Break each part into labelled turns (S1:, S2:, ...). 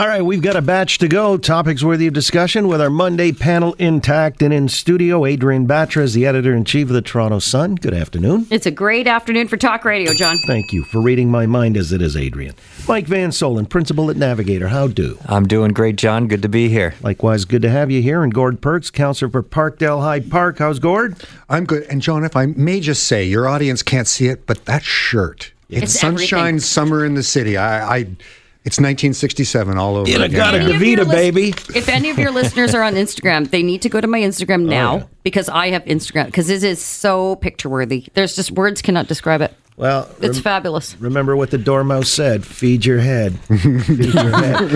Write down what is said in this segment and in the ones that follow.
S1: All right, we've got a batch to go. Topics worthy of discussion with our Monday panel intact and in studio. Adrienne Batra is the editor in chief of the Toronto Sun. Good afternoon.
S2: It's a great afternoon for talk radio, John.
S1: Thank you for reading my mind as it is, Adrienne. Mike Van Soelen, principal at Navigator. How do?
S3: I'm doing great, John. Good to be here.
S1: Likewise, good to have you here. And Gord Perks, councillor for Parkdale High Park. How's Gord?
S4: I'm good. And John, if I may just say, your audience can't see it, but that shirt. It's,
S2: It's
S4: sunshine,
S2: everything.
S4: summer in the city. I, I it's 1967 all over.
S1: It
S4: again.
S1: got a
S2: Any of your
S1: baby.
S2: If any of your listeners are on Instagram, they need to go to my Instagram oh, now
S1: yeah.
S2: because I have Instagram because it is so picture worthy. There's just words cannot describe it.
S1: Well,
S2: It's
S1: rem-
S2: fabulous.
S1: remember what the dormouse said feed your head. feed your head.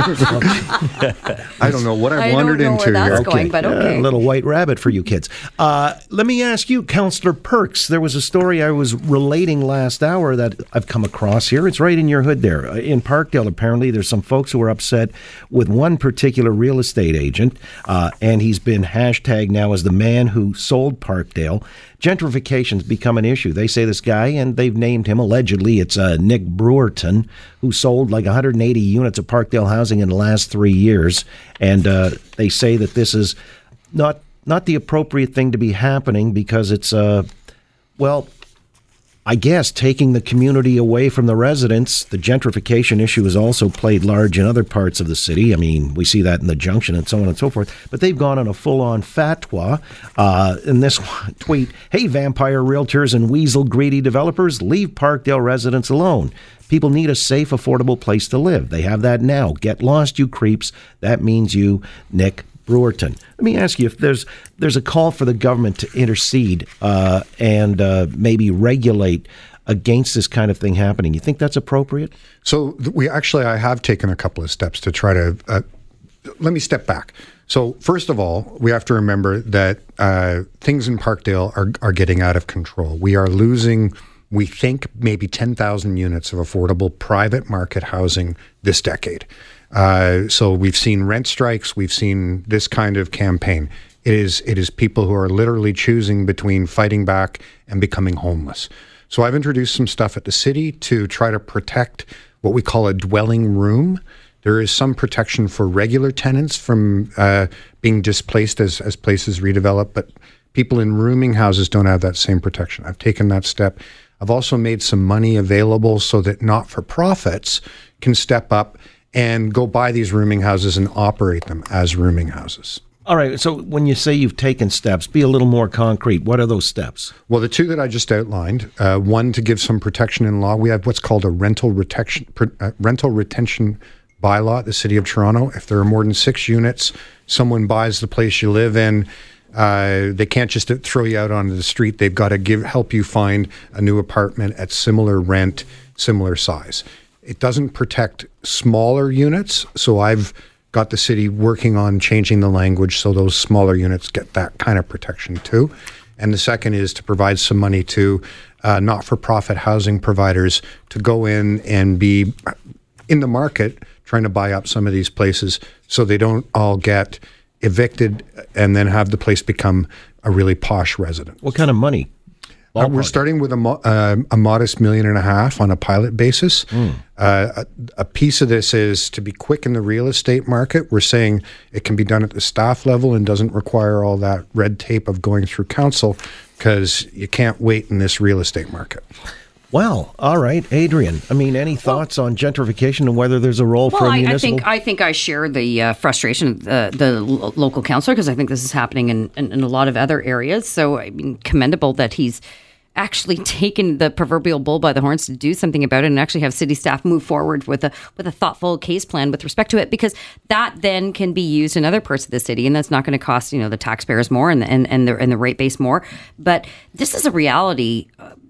S4: I don't know what I,
S2: I don't
S4: wandered
S2: know
S4: into
S2: where that's
S4: here.
S2: going, but
S1: Yeah,
S2: okay.
S1: a little white rabbit for you kids. Uh, let me ask you, Councillor Perks. There was a story I was relating last hour that I've come across here. It's right in your hood there. Uh, In Parkdale, apparently, there's some folks who are upset with one particular real estate agent, uh, and he's been hashtagged now as the man who sold Parkdale. Gentrification's become an issue. They say this guy, and they've named him allegedly. It's uh, Nick Brewerton, who sold like 180 units of Parkdale housing in the last three years, and uh, they say that this is not not the appropriate thing to be happening because it's uh, well, I guess taking the community away from the residents. The gentrification issue has also played large in other parts of the city. I mean, we see that in the junction and so on and so forth. But they've gone on a full-on fatwa uh, in this tweet. Hey, vampire realtors and weasel greedy developers, leave Parkdale residents alone. People need a safe, affordable place to live. They have that now. Get lost, you creeps. That means you, Nick Brewerton. Let me ask you if there's there's a call for the government to intercede uh, and uh, maybe regulate against this kind of thing happening. You think that's appropriate?
S4: So we actually, I have taken a couple of steps to try to. Uh, let me step back. So first of all, we have to remember that uh, things in Parkdale are are getting out of control. We are losing. We think maybe 10,000 units of affordable private market housing this decade. Uh, so we've seen rent strikes. We've seen this kind of campaign. It is it is people who are literally choosing between fighting back and becoming homeless. So I've introduced some stuff at the city to try to protect what we call a dwelling room. There is some protection for regular tenants from uh, being displaced as, as places redevelop, but people in rooming houses don't have that same protection. I've taken that step. I've also made some money available so that not for profits can step up and go buy these rooming houses and operate them as rooming houses.
S1: All right. So when you say you've taken steps, be a little more concrete. What are those steps?
S4: Well, the two that I just outlined, uh, one to give some protection in law, we have what's called a rental retention pr- uh, rental retention bylaw at the City of Toronto. If there are more than six units, someone buys the place you live in. Uh, they can't just throw you out onto the street. They've got to give help you find a new apartment at similar rent, similar size. It doesn't protect smaller units, so I've got the city working on changing the language so those smaller units get that kind of protection too. And the second is to provide some money to uh, not for profit housing providers to go in and be in the market trying to buy up some of these places so they don't all get evicted and then have the place become a really posh residence.
S1: What kind of money?
S4: Uh, we're starting with a, mo- uh, a modest million and a half on a pilot basis. Uh, a, a piece of this is to be quick in the real estate market. We're saying it can be done at the staff level and doesn't require all that red tape of going through council because you can't wait in this real estate market.
S1: Well, all right, Adrienne. I mean, any thoughts on gentrification and whether there's a role for
S2: Well,
S1: a
S2: I, I
S1: municipal?
S2: think I think I share the uh, frustration of the, the lo- local councillor because I think this is happening in, in, in a lot of other areas. So I mean, commendable that he's actually taken the proverbial bull by the horns to do something about it and actually have city staff move forward with a with a thoughtful case plan with respect to it because that then can be used in other parts of the city and that's not going to cost you know the taxpayers more and the, and and the and the rate base more. But this is a reality.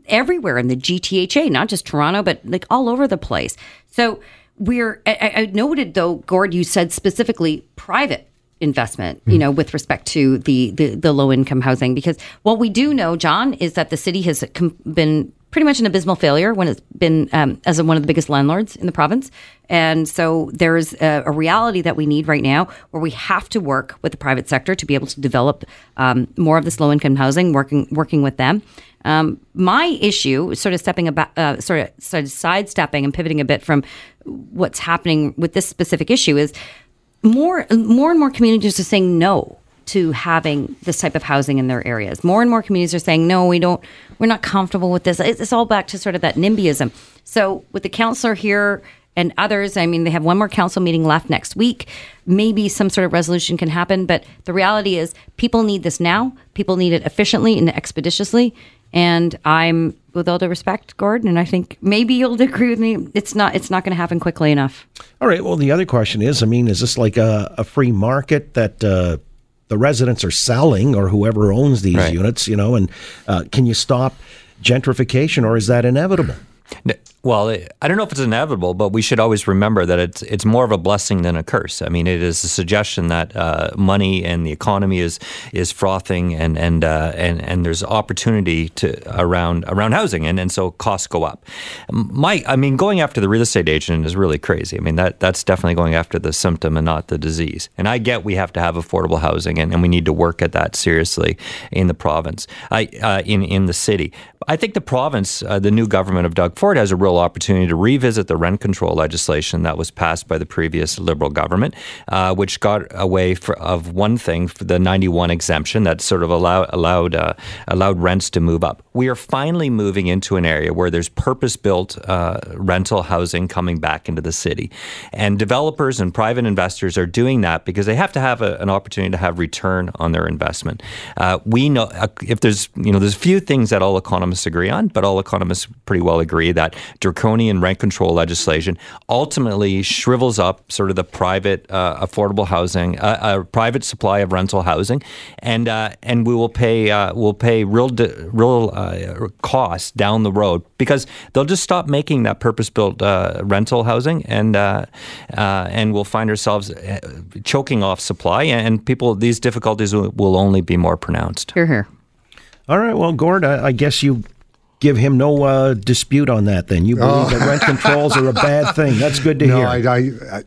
S2: Everywhere in the GTHA, not just Toronto, but like all over the place. So we're, I, I noted though, Gord, you said specifically private investment, you hmm. know, with respect to the, the, the low income housing, because what we do know, John, is that the city has com- been pretty much an abysmal failure when it's been um, as one of the biggest landlords in the province. And so there's a, a, reality that we need right now where we have to work with the private sector to be able to develop um, more of this low income housing, working working with them. Um, my issue, sort of stepping about, uh, sort of, sort of sidestepping and pivoting a bit from what's happening with this specific issue, is more more and more communities are saying no to having this type of housing in their areas. More and more communities are saying, no, we don't, we're not comfortable with this. It's all back to sort of that NIMBYism. So with the councillor here and others. I mean, they have one more council meeting left next week. Maybe some sort of resolution can happen, but the reality is people need this now. People need it efficiently and expeditiously. And I'm, with all due respect, Gordon, and I think maybe you'll agree with me. It's not. It's not going to happen quickly enough.
S1: All right. Well, the other question is, I mean, is this like a, a free market that uh, the residents are selling, or whoever owns these right. units? You know, and uh, can you stop gentrification, or is that inevitable?
S3: Well, I don't know if it's inevitable, but we should always remember that it's it's more of a blessing than a curse. I mean, it is a suggestion that uh, money and the economy is is frothing, and and uh, and and there's opportunity to around around housing, and and so costs go up. My, I mean, going after the real estate agent is really crazy. I mean, that that's definitely going after the symptom and not the disease. And I get we have to have affordable housing, and, and we need to work at that seriously in the province, I uh, in in the city. I think the province, uh, the new government of Doug Ford, has a real opportunity to revisit the rent control legislation that was passed by the previous Liberal government, uh, which got away for, of one thing, the 91 exemption that sort of allow, allowed uh, allowed rents to move up. We are finally moving into an area where there's purpose-built uh, rental housing coming back into the city, and developers and private investors are doing that because they have to have a, an opportunity to have return on their investment. Uh, we know uh, if there's you know there's a few things that all economists agree on, but all economists pretty well agree that draconian rent control legislation ultimately shrivels up sort of the private uh, affordable housing, uh, uh, private supply of rental housing, and uh, and we will pay uh, will pay real real uh, costs down the road because they'll just stop making that purpose built rental housing, and and we'll find ourselves choking off supply, and people these difficulties will, will only be more pronounced.
S2: Here, here.
S1: All right. Well, Gord, I, I guess you give him no uh, dispute on that. Then you believe oh. that rent controls are a bad thing. That's good to
S4: no,
S1: hear.
S4: I, I, I,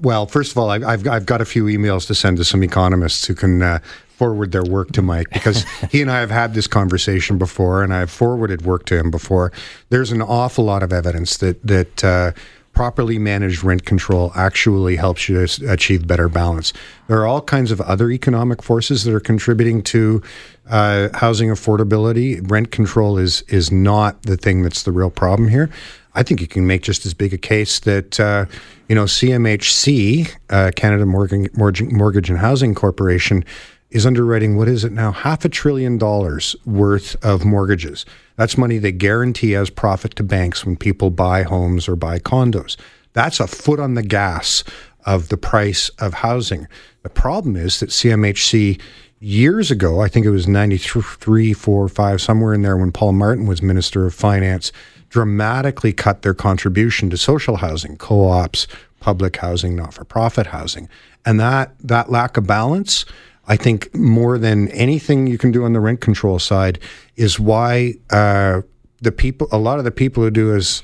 S4: well, first of all, I, have I've got a few emails to send to some economists who can. Uh, forward their work to Mike because he and I have had this conversation before, and I've forwarded work to him before. There's an awful lot of evidence that that uh, properly managed rent control actually helps you achieve better balance. There are all kinds of other economic forces that are contributing to uh, housing affordability. Rent control is is not the thing that's the real problem here. I think you can make just as big a case that uh, you know CMHC, uh, Canada Mortgage, Mortgage and Housing Corporation, is underwriting what is it now half a trillion dollars worth of mortgages that's money they guarantee as profit to banks when people buy homes or buy condos. That's a foot on the gas of the price of housing. The problem is that CMHC years ago, I think it was 93, 4, 5, somewhere in there when Paul Martin was Minister of Finance, dramatically cut their contribution to social housing, co ops, public housing, not for profit housing. And that, that lack of balance I think more than anything you can do on the rent control side is why uh, the people, a lot of the people who do as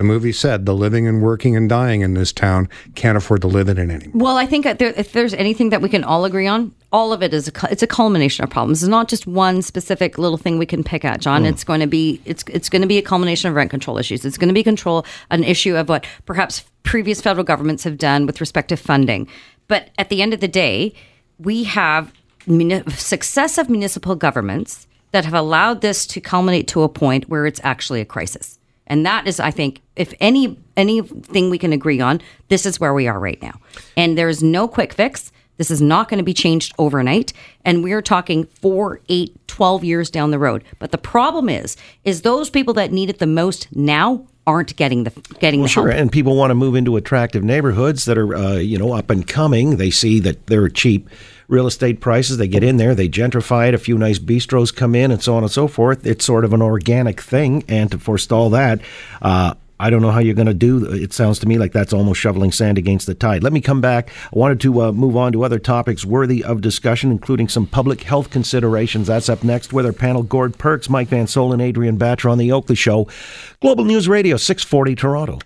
S4: the movie said, the living and working and dying in this town can't afford to live in it anymore.
S2: Well, I think there, if there's anything that we can all agree on, all of it is a, it's a culmination of problems. It's not just one specific little thing we can pick at, John. Mm. It's going to be it's it's going to be a culmination of rent control issues. It's going to be control an issue of what perhaps previous federal governments have done with respect to funding. But at the end of the day, we have muni- successive municipal governments that have allowed this to culminate to a point where it's actually a crisis. And that is, I think, if any anything we can agree on, this is where we are right now. And there is no quick fix. This is not going to be changed overnight. And we're talking four, eight, 12 years down the road. But the problem is, is those people that need it the most now aren't getting the getting well, the
S1: sure.
S2: help.
S1: And people want to move into attractive neighborhoods that are uh, you know up and coming. They see that they're cheap real estate prices. They get in there, they gentrify it. A few nice bistros come in, and so on and so forth. It's sort of an organic thing. And to forestall that. Uh, I don't know how you're going to do. It sounds to me like that's almost shoveling sand against the tide. Let me come back. I wanted to uh, move on to other topics worthy of discussion, including some public health considerations. That's up next with our panel: Gord Perks, Mike Van Soelen, Adrienne Batra on the Oakley Show, Global News Radio, 640 Toronto.